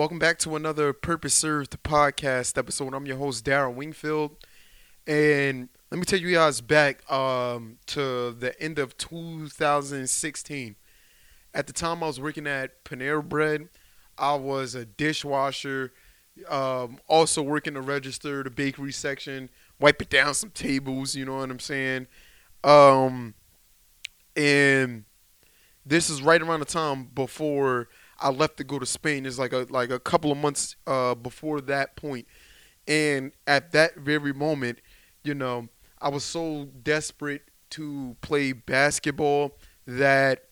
Welcome back to another Purpose Served podcast episode. I'm your host, Darren Wingfield. And let me take you guys back um, to the end of 2016. At the time, I was working at Panera Bread. I was a dishwasher, um, also working the register, the bakery section, wiping down some tables, you know what I'm saying? Um, and this is right around the time before I left to go to Spain. It's like a like a couple of months uh, before that point, and at that very moment, you know, I was so desperate to play basketball that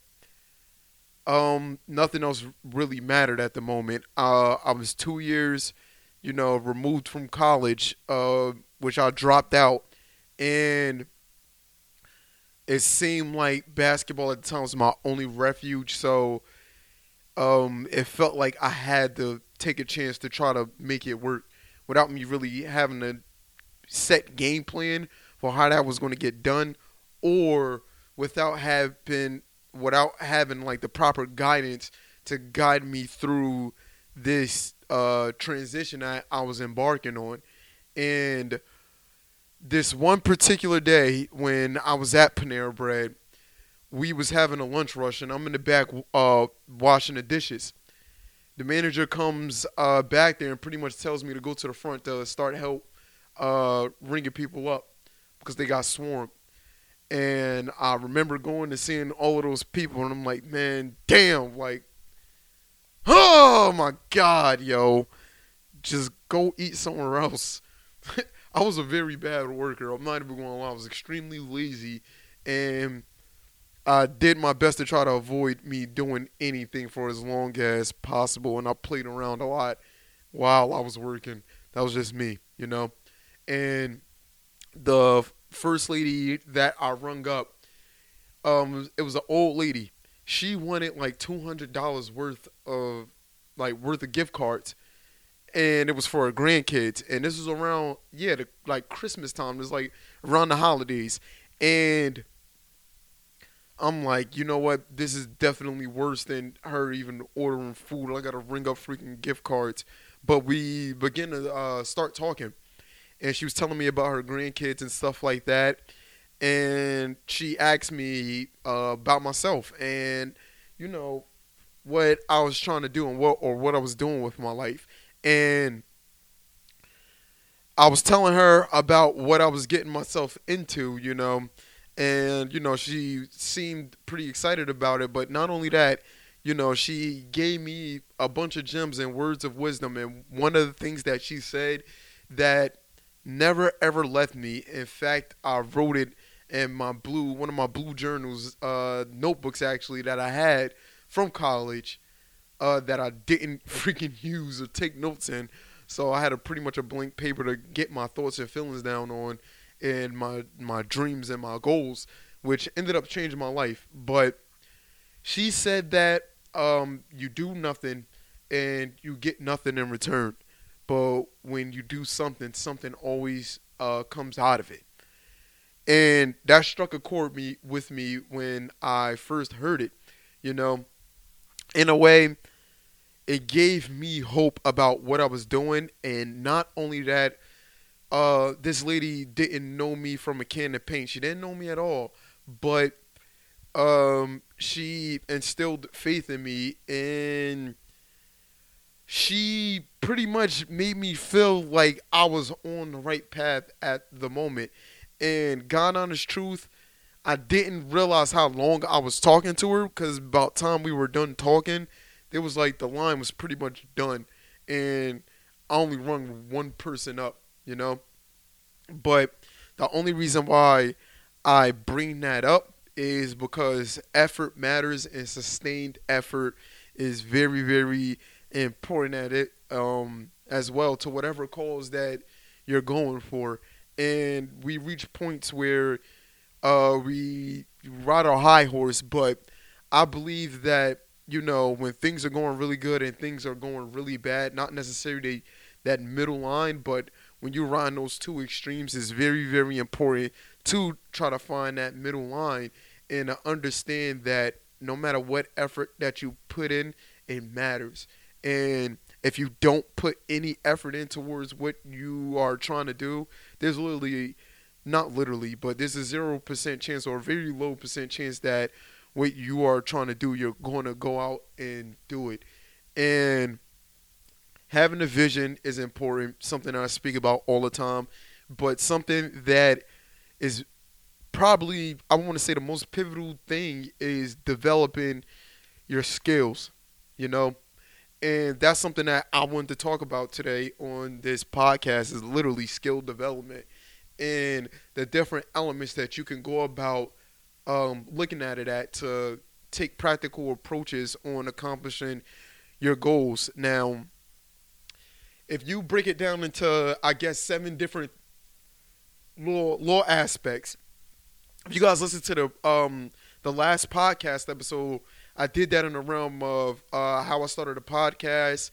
um, nothing else really mattered at the moment. Uh, I was two years, you know, removed from college, uh, which I dropped out, and it seemed like basketball at the time was my only refuge. So um, it felt like I had to take a chance to try to make it work without me really having a set game plan for how that was going to get done, or without having without having like the proper guidance to guide me through this uh, transition I, I was embarking on, and this one particular day when I was at Panera Bread we was having a lunch rush and I'm in the back uh, washing the dishes. The manager comes uh, back there and pretty much tells me to go to the front to start help uh, ringing people up because they got swarmed. And I remember going and seeing all of those people and I'm like, man, damn, like, oh my God, yo, just go eat somewhere else. I was a very bad worker. I'm not even going to lie. I was extremely lazy and – I did my best to try to avoid me doing anything for as long as possible, and I played around a lot while I was working. That was just me, you know. And the first lady that I rung up, um, it was an old lady. She wanted like two hundred dollars worth of like worth of gift cards, and it was for her grandkids. And this was around yeah, the, like Christmas time. It was like around the holidays, and I'm like, you know what? This is definitely worse than her even ordering food. I gotta ring up freaking gift cards. But we begin to uh, start talking, and she was telling me about her grandkids and stuff like that. And she asked me uh, about myself and you know what I was trying to do and what or what I was doing with my life. And I was telling her about what I was getting myself into, you know and you know she seemed pretty excited about it. But not only that you know she gave me a bunch of gems and words of wisdom. And one of the things that she said that never ever left me in fact i wrote it in my blue one of my blue journals uh, notebooks actually that i had from college uh, that i didn't freaking use or take notes in. So i had a pretty much a blank paper to get my thoughts and feelings down on and my my dreams and my goals, which ended up changing my life. But she said that um, you do nothing and you get nothing in return. But when you do something, something always uh, comes out of it. And that struck a chord me with me when I first heard it. You know, in a way, it gave me hope about what I was doing, and not only that, uh, this lady didn't know me from a can of paint. She didn't know me at all, but um, she instilled faith in me, and she pretty much made me feel like I was on the right path at the moment. And God honest truth, I didn't realize how long I was talking to her because about time we were done talking, it was like the line was pretty much done, and I only rung one person up you know. But the only reason why I bring that up is because effort matters and sustained effort is very, very important at it um, as well to whatever cause that you're going for. And we reach points where uh, we ride our high horse, but I believe that you know when things are going really good and things are going really bad, not necessarily that middle line, but when you ride those two extremes, it's very, very important to try to find that middle line and understand that no matter what effort that you put in, it matters. And if you don't put any effort in towards what you are trying to do, there's literally, not literally, but there's a zero percent chance or a very low percent chance that what you are trying to do, you're going to go out and do it. And having a vision is important, something I speak about all the time, but something that is probably I want to say the most pivotal thing is developing your skills, you know. And that's something that I wanted to talk about today on this podcast is literally skill development and the different elements that you can go about um, looking at it at to take practical approaches on accomplishing your goals. Now, if you break it down into, I guess, seven different law law aspects, if you guys listen to the um the last podcast episode, I did that in the realm of uh, how I started a podcast,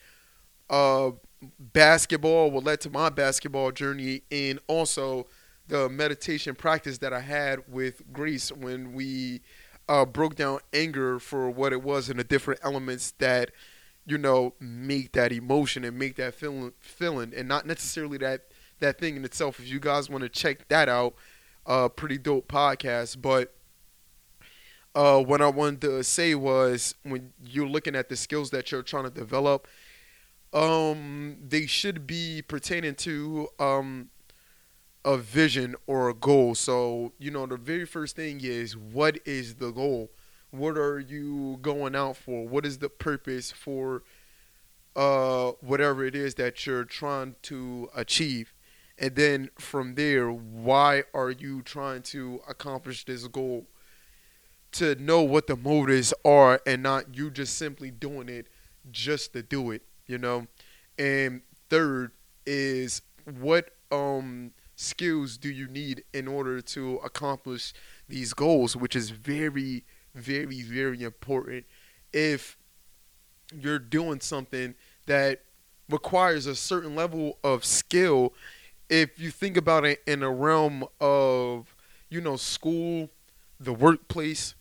uh, basketball, what led to my basketball journey, and also the meditation practice that I had with Grace when we uh, broke down anger for what it was and the different elements that you know make that emotion and make that feeling feeling and not necessarily that that thing in itself. If you guys want to check that out uh pretty dope podcast. But uh what i wanted to say was when you're looking at the skills that you're trying to develop um they should be pertaining to um a vision or a goal. So you know the very first thing is what is the goal what are you going out for? What is the purpose for uh, whatever it is that you're trying to achieve? And then from there, why are you trying to accomplish this goal? To know what the motives are and not you just simply doing it just to do it, you know? And third is what um skills do you need in order to accomplish these goals, which is very very, very important if you're doing something that requires a certain level of skill. If you think about it in a realm of, you know, school, the workplace,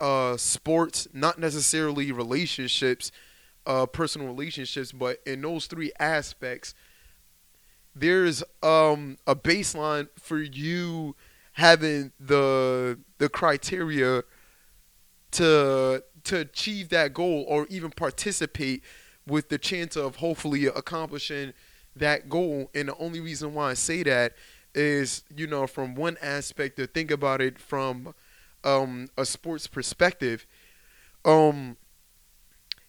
uh, sports, not necessarily relationships, uh, personal relationships, but in those three aspects, there's um, a baseline for you having the the criteria to to achieve that goal or even participate with the chance of hopefully accomplishing that goal. And the only reason why I say that is, you know, from one aspect to think about it from um, a sports perspective. Um,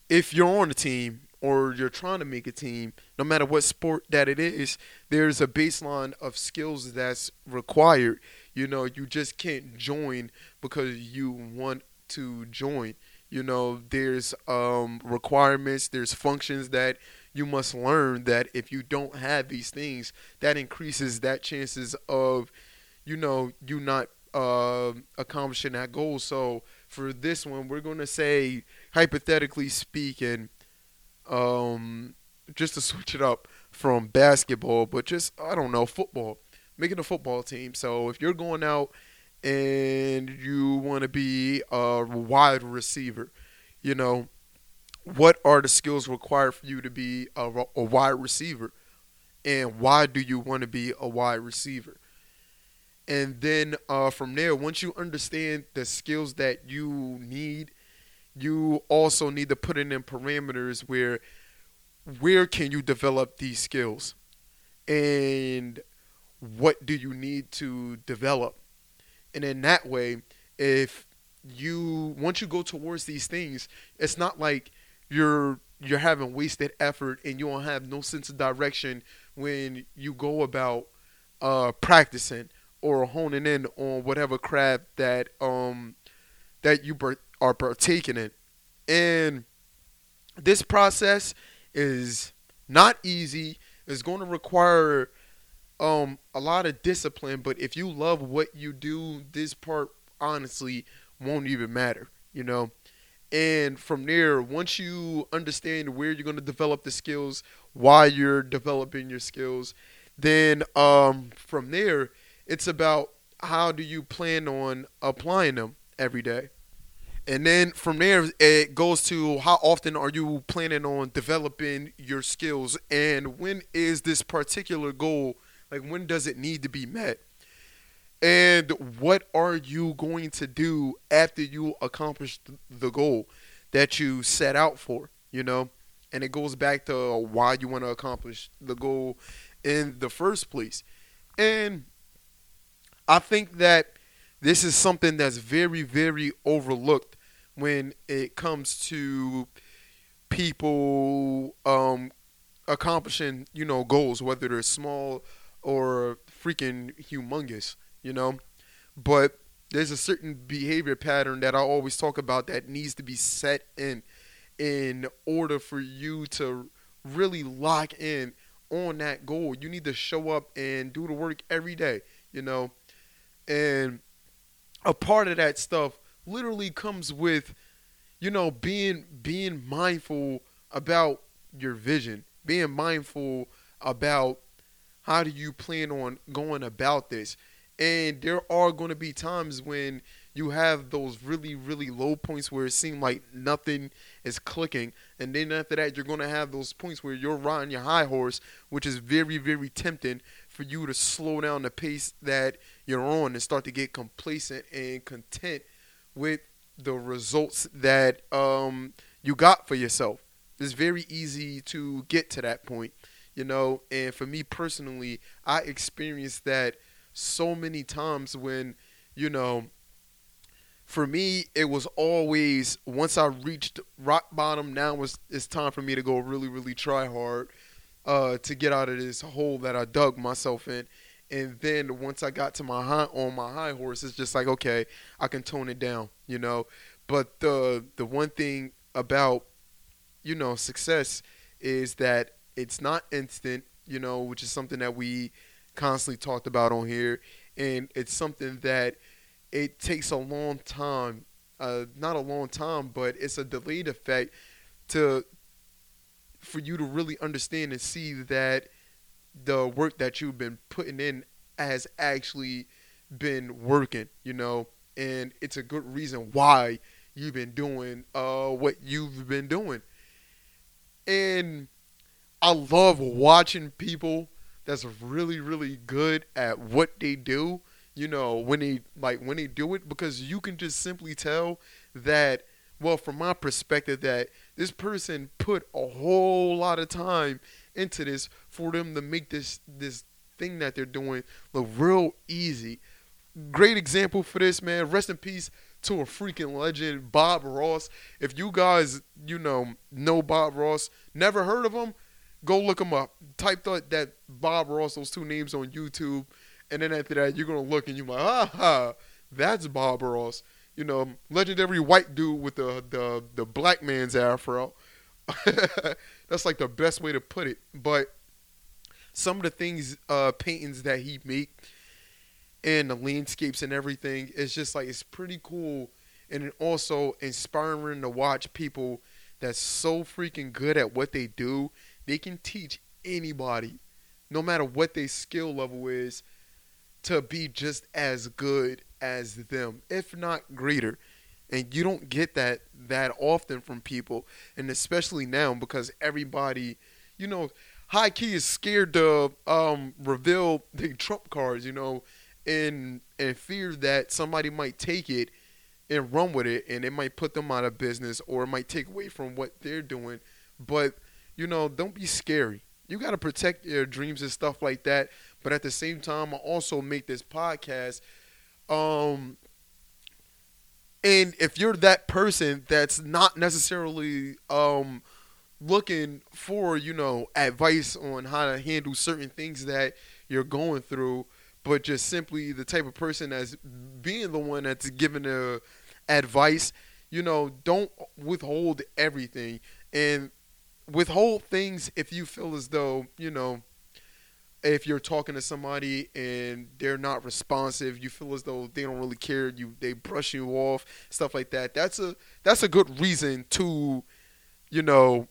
if you're on a team or you're trying to make a team, no matter what sport that it is, there's a baseline of skills that's required. You know, you just can't join because you want to join. You know, there's um, requirements, there's functions that you must learn that if you don't have these things, that increases that chances of, you know, you not uh, accomplishing that goal. So for this one, we're going to say, hypothetically speaking, um, just to switch it up from basketball, but just, I don't know, football, making a football team. So if you're going out and you want to be a wide receiver, you know, what are the skills required for you to be a, a wide receiver? And why do you want to be a wide receiver? And then uh, from there, once you understand the skills that you need, you also need to put it in parameters where where can you develop these skills and what do you need to develop and in that way, if you once you go towards these things, it's not like you're you're having wasted effort and you don't have no sense of direction when you go about uh, practicing or honing in on whatever craft that um that you are partaking in. And this process is not easy. It's going to require um a lot of discipline, but if you love what you do, this part honestly won't even matter, you know. And from there, once you understand where you're going to develop the skills, why you're developing your skills, then um, from there, it's about how do you plan on applying them every day. And then from there, it goes to how often are you planning on developing your skills, and when is this particular goal? Like, when does it need to be met? And what are you going to do after you accomplish the goal that you set out for? You know, and it goes back to why you want to accomplish the goal in the first place. And I think that this is something that's very, very overlooked when it comes to people um, accomplishing, you know, goals, whether they're small or freaking humongous, you know. But there's a certain behavior pattern that I always talk about that needs to be set in in order for you to really lock in on that goal. You need to show up and do the work every day, you know. And a part of that stuff literally comes with you know being being mindful about your vision, being mindful about how do you plan on going about this. And there are going to be times when you have those really, really low points where it seems like nothing is clicking. And then after that, you're going to have those points where you're riding your high horse, which is very, very tempting for you to slow down the pace that you're on and start to get complacent and content with the results that um, you got for yourself. It's very easy to get to that point, you know. And for me personally, I experienced that so many times when, you know, for me, it was always once I reached rock bottom. Now was it's time for me to go really, really try hard uh, to get out of this hole that I dug myself in. And then once I got to my high on my high horse, it's just like okay, I can tone it down, you know. But the the one thing about you know success is that it's not instant, you know, which is something that we constantly talked about on here, and it's something that it takes a long time, uh, not a long time, but it's a delayed effect to for you to really understand and see that the work that you've been putting in has actually been working, you know, and it's a good reason why you've been doing uh, what you've been doing. And I love watching people that's really, really good at what they do you know, when they like when they do it because you can just simply tell that well, from my perspective that this person put a whole lot of time into this for them to make this this thing that they're doing look real easy. Great example for this, man. Rest in peace to a freaking legend, Bob Ross. If you guys, you know, know Bob Ross, never heard of him, go look him up. Type that, that Bob Ross, those two names on YouTube and then after that, you're gonna look and you're like, ah, ha, that's Bob Ross. You know, legendary white dude with the the the black man's afro. that's like the best way to put it. But some of the things, uh, paintings that he make, and the landscapes and everything, it's just like it's pretty cool, and also inspiring to watch people that's so freaking good at what they do. They can teach anybody, no matter what their skill level is to be just as good as them, if not greater. And you don't get that that often from people, and especially now because everybody, you know, high key is scared to um, reveal the trump cards, you know, and and fear that somebody might take it and run with it, and it might put them out of business or it might take away from what they're doing. But you know, don't be scary. You got to protect your dreams and stuff like that but at the same time, I also make this podcast. Um, and if you're that person that's not necessarily um, looking for, you know, advice on how to handle certain things that you're going through, but just simply the type of person that's being the one that's giving the advice, you know, don't withhold everything and withhold things if you feel as though, you know, if you're talking to somebody and they're not responsive, you feel as though they don't really care, you they brush you off, stuff like that. That's a that's a good reason to, you know,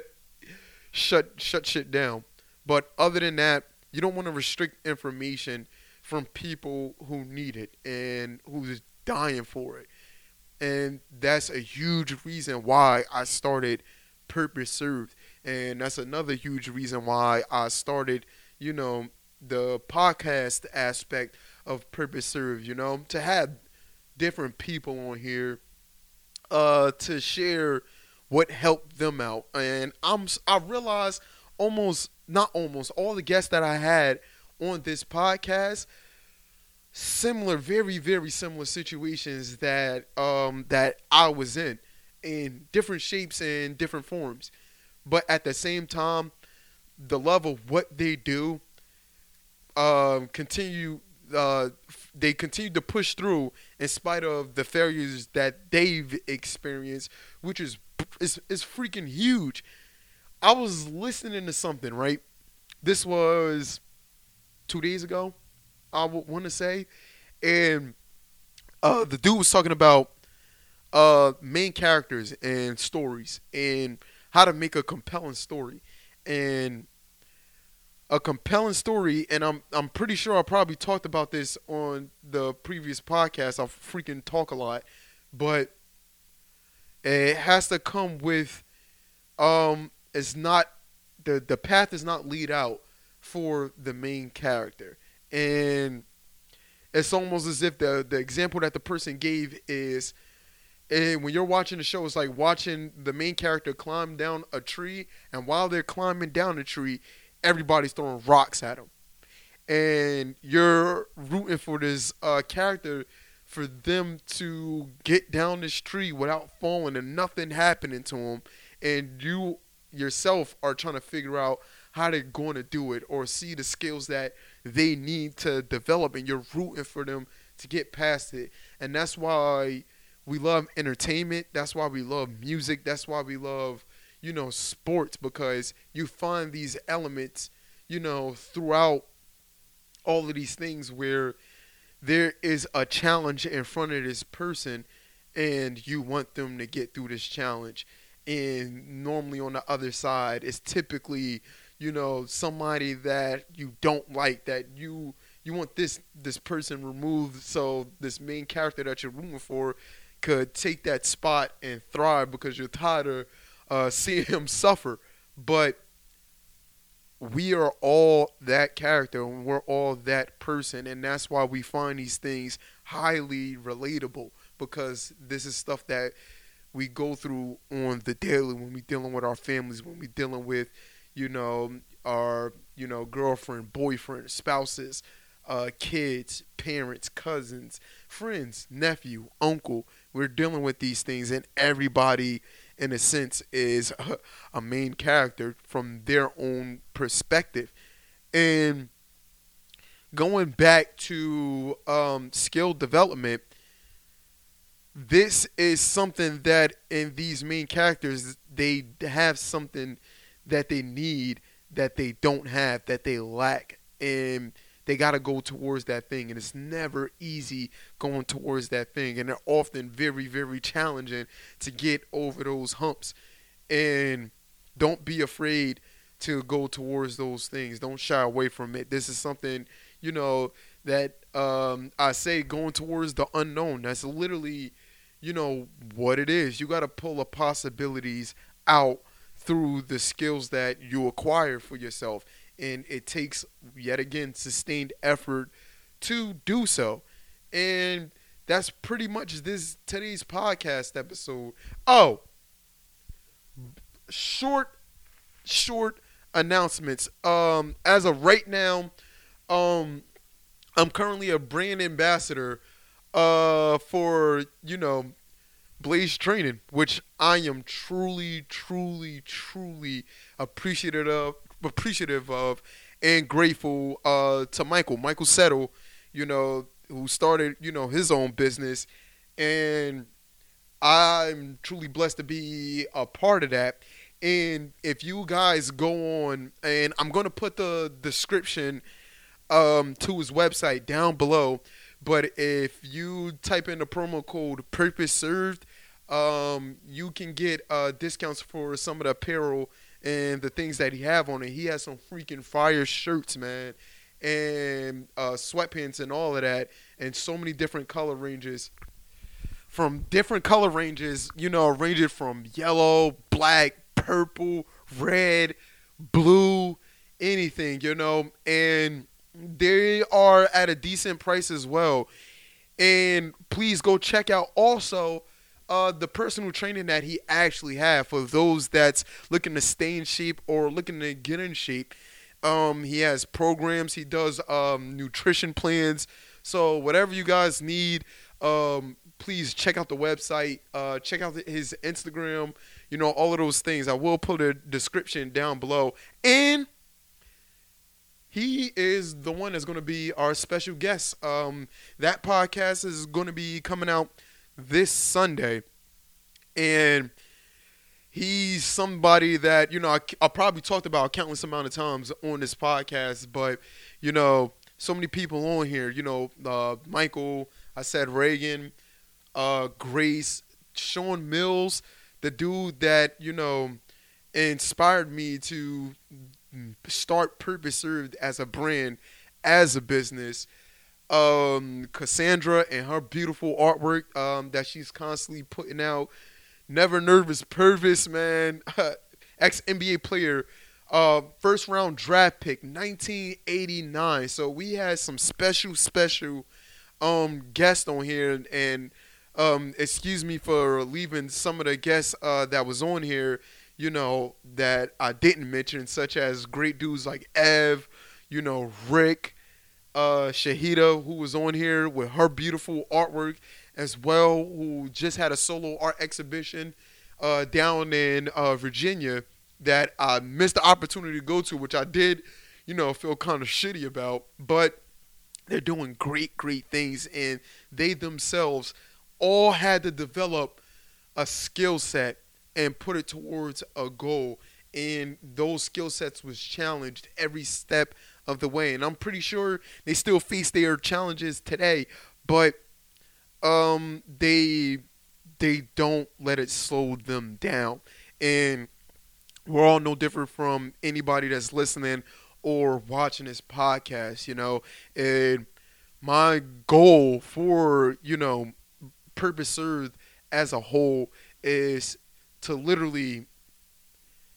shut shut shit down. But other than that, you don't want to restrict information from people who need it and who's dying for it. And that's a huge reason why I started Purpose Served. And that's another huge reason why I started, you know, the podcast aspect of Purpose Served, you know, to have different people on here uh to share what helped them out. And I'm I realized almost not almost all the guests that I had on this podcast similar very very similar situations that um that I was in in different shapes and different forms. But at the same time the love of what they do um continue uh they continue to push through in spite of the failures that they've experienced which is is is freaking huge. I was listening to something right? This was 2 days ago I would want to say, and uh, the dude was talking about uh, main characters and stories and how to make a compelling story. And a compelling story and I'm I'm pretty sure I probably talked about this on the previous podcast. I freaking talk a lot, but it has to come with um it's not the the path is not lead out for the main character. And it's almost as if the the example that the person gave is and when you're watching the show it's like watching the main character climb down a tree and while they're climbing down the tree everybody's throwing rocks at them and you're rooting for this uh, character for them to get down this tree without falling and nothing happening to them and you yourself are trying to figure out how they're going to do it or see the skills that they need to develop and you're rooting for them to get past it. And that's why we love entertainment. That's why we love music. That's why we love, you know, sports because you find these elements, you know, throughout all of these things where there is a challenge in front of this person and you want them to get through this challenge. And normally on the other side, it's typically you know somebody that you don't like that you you want this this person removed so this main character that you're rooting for could take that spot and thrive because you're tired of uh, seeing him suffer but we are all that character and we're all that person and that's why we find these things highly relatable because this is stuff that we go through on the daily when we're dealing with our families when we're dealing with you know, our, you know, girlfriend, boyfriend, spouses, uh, kids, parents, cousins, friends, nephew, uncle. We're dealing with these things, and everybody, in a sense, is a, a main character from their own perspective. And going back to um, skill development, this is something that in these main characters they have something that they need that they don't have that they lack and they got to go towards that thing and it's never easy going towards that thing and they're often very very challenging to get over those humps. And don't be afraid to go towards those things. Don't shy away from it. This is something you know that um, i say going towards the unknown. That's literally you know what it is. You got to pull the possibilities out through the skills that you acquire for yourself. And it takes, yet again, sustained effort to do so. And that's pretty much this today's podcast episode. Oh, short, short announcements. Um, as of right now, um, I'm currently a brand ambassador uh for you know Blaze Training, which I am truly, truly, truly appreciative of, appreciative of, and grateful uh, to Michael, Michael Settle, you know, who started, you know, his own business, and I'm truly blessed to be a part of that. And if you guys go on, and I'm gonna put the description um, to his website down below. But if you type in the promo code Purpose Served, um, you can get uh, discounts for some of the apparel and the things that he have on it. He has some freaking fire shirts, man, and uh, sweatpants and all of that, and so many different color ranges from different color ranges, you know, ranging from yellow, black, purple, red, blue, anything, you know, and they are at a decent price as well. And please go check out also uh, the personal training that he actually had for those that's looking to stay in shape or looking to get in shape. Um, he has programs. He does um, nutrition plans. So whatever you guys need, um, please check out the website. Uh, check out his Instagram. You know all of those things. I will put a description down below. And he is the one that's going to be our special guest. Um, that podcast is going to be coming out this Sunday, and he's somebody that you know I, I probably talked about countless amount of times on this podcast, but you know so many people on here. You know, uh, Michael. I said Reagan, uh, Grace, Sean Mills, the dude that you know inspired me to start Purpose Served as a brand, as a business. Um, Cassandra and her beautiful artwork um, that she's constantly putting out. Never Nervous Pervis, man. Ex NBA player. Uh, first round draft pick, 1989. So we had some special, special um, guests on here. And um, excuse me for leaving some of the guests uh, that was on here you know, that I didn't mention, such as great dudes like Ev, you know, Rick, uh, Shahida, who was on here with her beautiful artwork as well, who just had a solo art exhibition uh, down in uh, Virginia that I missed the opportunity to go to, which I did, you know, feel kind of shitty about. But they're doing great, great things, and they themselves all had to develop a skill set and put it towards a goal. And those skill sets was challenged every step of the way. And I'm pretty sure they still face their challenges today, but um, they they don't let it slow them down. And we're all no different from anybody that's listening or watching this podcast, you know. And my goal for, you know, Purpose Served as a whole is to literally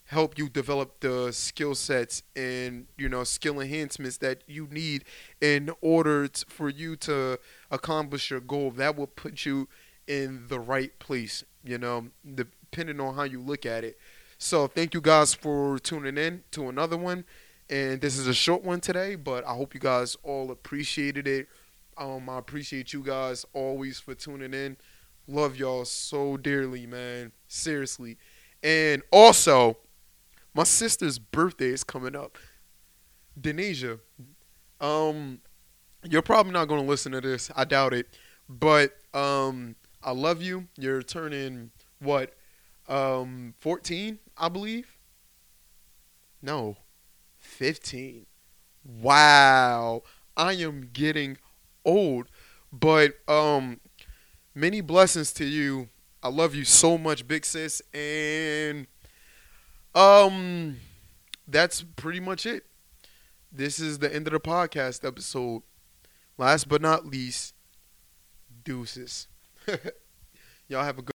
help you develop the skill sets and you know skill enhancements that you need in order t- for you to accomplish your goal. That will put you in the right place you know depending on how you look at it. So thank you guys for tuning in to another one. And this is a short one today but i hope you guys all appreciated it. Um i appreciate you guys always for tuning in. Love y'all so dearly man. Seriously. And also, my sister's birthday is coming up. Denasia. Um, you're probably not going to listen to this. I doubt it. But um, I love you. You're turning what? Um, 14, I believe. No, 15. Wow, I am getting old. But um, many blessings to you I love you so much, big sis, and um, that's pretty much it. This is the end of the podcast episode. Last but not least, deuces. Y'all have a good.